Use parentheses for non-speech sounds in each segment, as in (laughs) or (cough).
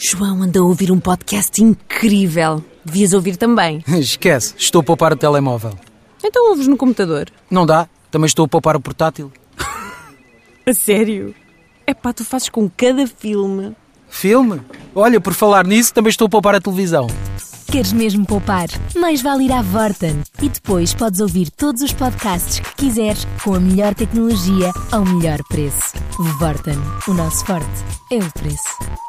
João anda a ouvir um podcast incrível. Devias ouvir também. (laughs) Esquece, estou a poupar o telemóvel. Então ouves no computador. Não dá, também estou a poupar o portátil. A sério? É pá, tu fazes com cada filme. Filme? Olha, por falar nisso, também estou a poupar a televisão. Queres mesmo poupar? Mais vale ir à Vorten. E depois podes ouvir todos os podcasts que quiseres com a melhor tecnologia ao melhor preço. Vorten. O nosso forte é o preço.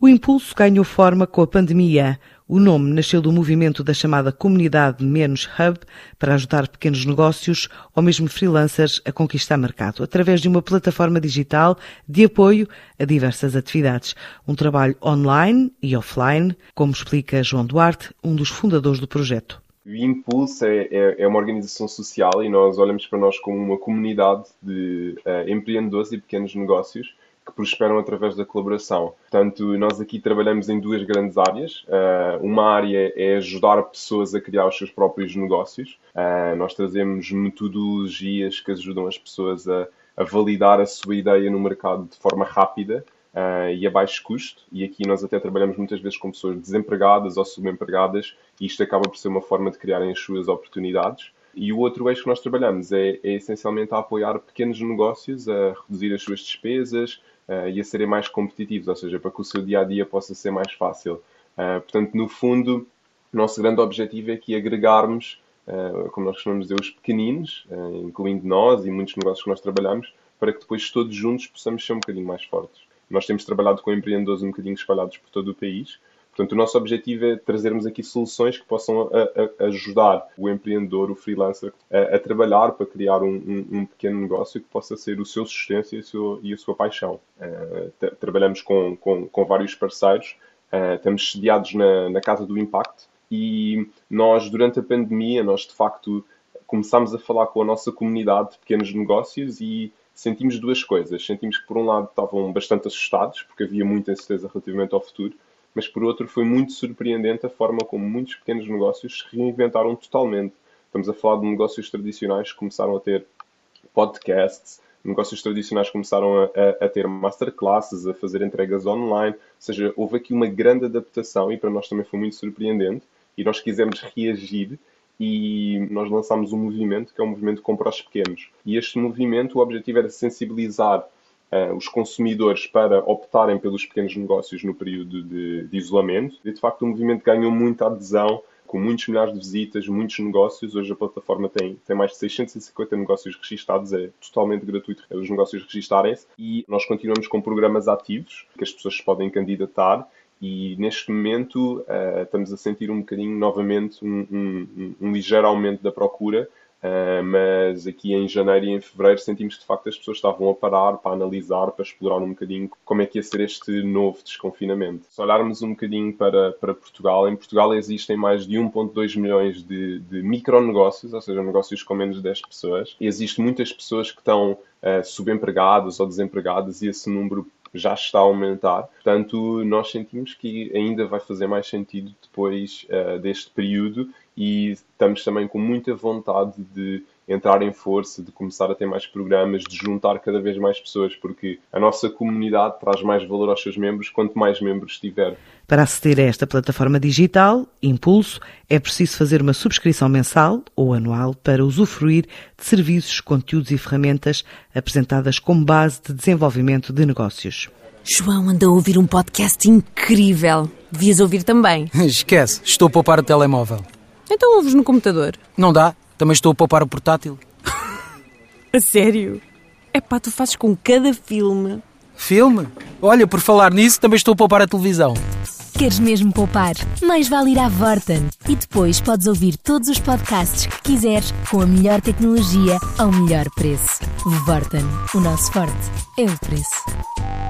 O impulso ganhou forma com a pandemia. O nome nasceu do movimento da chamada Comunidade Menos Hub para ajudar pequenos negócios ou mesmo freelancers a conquistar mercado, através de uma plataforma digital de apoio a diversas atividades. Um trabalho online e offline, como explica João Duarte, um dos fundadores do projeto. O Impulse é, é, é, uma organização social e nós olhamos para nós como uma comunidade de uh, empreendedores e pequenos negócios que prosperam através da colaboração. Portanto, nós aqui trabalhamos em duas grandes áreas. Uh, uma área é ajudar pessoas a criar os seus próprios negócios. Uh, nós trazemos metodologias que ajudam as pessoas a, a, validar a sua ideia no mercado de forma rápida uh, e a baixo custo. E aqui nós até trabalhamos muitas vezes com pessoas desempregadas ou subempregadas e isto acaba por ser uma forma de criarem as suas oportunidades. E o outro eixo que nós trabalhamos é, é, essencialmente a apoiar pequenos negócios a reduzir as suas despesas, uh, e a serem mais competitivos, ou seja, para que o seu dia a dia possa ser mais fácil. Uh, portanto, no fundo, o nosso grande objetivo é que agregarmos, uh, como nós costumamos dizer, os pequeninos, incluindo nós e muitos negócios que nós trabalhamos, para que depois todos juntos possamos ser um bocadinho mais fortes. Nós temos trabalhado com empreendedores um bocadinho espalhados por todo o país Portanto, o nosso objetivo é trazermos aqui soluções que possam a, a ajudar o empreendedor, o freelancer, a, a trabalhar para criar um, um, um, pequeno negócio que possa ser o seu sustento e a sua, e sua paixão. Uh, trabalhamos com, com, com, vários parceiros, uh, estamos sediados na, na Casa do Impacto e nós, durante a pandemia, nós de facto começámos a falar com a nossa comunidade de pequenos negócios e sentimos duas coisas. Sentimos que, por um lado, estavam bastante assustados, porque havia muita incerteza relativamente ao futuro, mas por outro foi muito surpreendente a forma como muitos pequenos negócios se reinventaram totalmente. Estamos a falar de negócios tradicionais que começaram a ter podcasts, negócios tradicionais começaram a, a, a, ter masterclasses, a fazer entregas online, ou seja, houve aqui uma grande adaptação e para nós também foi muito surpreendente e nós quisemos reagir e nós lançámos um movimento que é o um movimento Compra aos Pequenos. E este movimento, o objetivo era sensibilizar uh, os consumidores para optarem pelos pequenos negócios no período de, de isolamento. E, de facto, o movimento ganhou muita adesão, com muitos milhares de visitas, muitos negócios. Hoje a plataforma tem, tem mais de 650 negócios registados, é totalmente gratuito os negócios registarem-se. E nós continuamos com programas ativos que as pessoas podem candidatar e neste momento uh, estamos a sentir um bocadinho novamente um, um, um, ligeiro aumento da procura Uh, mas aqui em janeiro e em fevereiro sentimos que de facto as pessoas estavam a parar para analisar, para explorar um bocadinho como é que ia ser este novo desconfinamento. Se olharmos um bocadinho para, para Portugal, em Portugal existem mais de 1,2 milhões de, de micronegócios, ou seja, negócios com menos de 10 pessoas. E existem muitas pessoas que estão uh, subempregadas ou desempregadas e esse número já está a aumentar. Portanto, nós sentimos que ainda vai fazer mais sentido depois uh, deste período e estamos também com muita vontade de entrar em força, de começar a ter mais programas, de juntar cada vez mais pessoas, porque a nossa comunidade traz mais valor aos seus membros quanto mais membros tiver. Para aceder a esta plataforma digital, Impulso, é preciso fazer uma subscrição mensal ou anual para usufruir de serviços, conteúdos e ferramentas apresentadas como base de desenvolvimento de negócios. João anda a ouvir um podcast incrível. Devias ouvir também. (laughs) Esquece, estou a poupar o telemóvel. Então ouves no computador. Não dá, também estou a poupar o portátil. (laughs) a sério? É pá, tu fazes com cada filme. Filme? Olha, por falar nisso, também estou a poupar a televisão. Queres mesmo poupar? Mais vale ir à Vorten. E depois podes ouvir todos os podcasts que quiseres com a melhor tecnologia ao melhor preço. Vorten. O nosso forte é o preço.